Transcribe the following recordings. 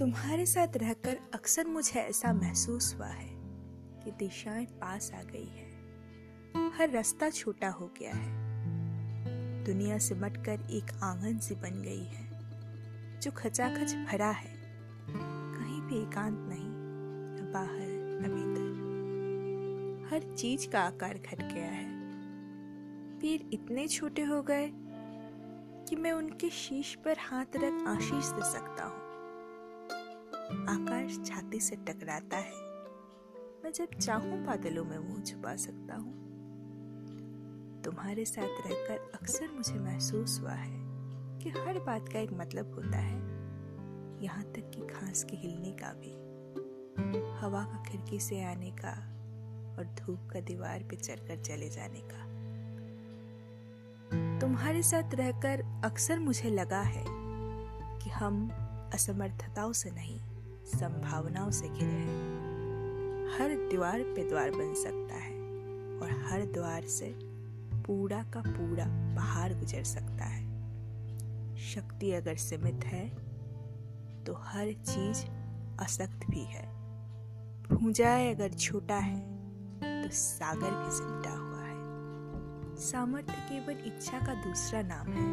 तुम्हारे साथ रहकर अक्सर मुझे ऐसा महसूस हुआ है कि दिशाएँ पास आ गई है। हर रास्ता छोटा हो गया है। दुनिया सिमट कर एक आँगन सी बन गई है, जो खचाखच भरा है। कहीं भी एकांत नहीं, न बाहर, न भीतर। हर चीज़ का आकार घट गया है। पैर इतने छोटे हो गए कि मैं उनके शीश पर हाथ रख आशीष दे सकता हूँ। आकाश छाती से टकराता है। मैं जब चाहूँ बादलों में मुँह छुपा सकता हूँ। तुम्हारे साथ रहकर अक्सर मुझे महसूस हुआ है कि हर बात का एक मतलब होता है। यहाँ तक कि घास के हिलने का भी। हवा का खिड़की से आने का और धूप का दीवार पे चढ़कर चले जाने का। तुम्हारे साथ रहकर अक्सर मुझे लगा है कि हम असमर्थताओं से नहीं संभावनाओं से घिरे हैं। हर द्वार पे द्वार बन सकता है और हर द्वार से पूरा का पूरा पहाड़ गुजर सकता है। शक्ति अगर सीमित है तो हर चीज़ असक्त भी है। भूजाए अगर छोटा है तो सागर भी सिमटा हुआ है। सामर्थ्य केवल इच्छा का दूसरा नाम है।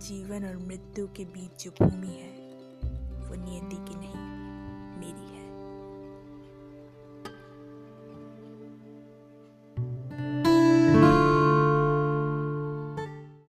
जीवन और मृत्यु के बीच जो भूमि है वो नियति की नहीं।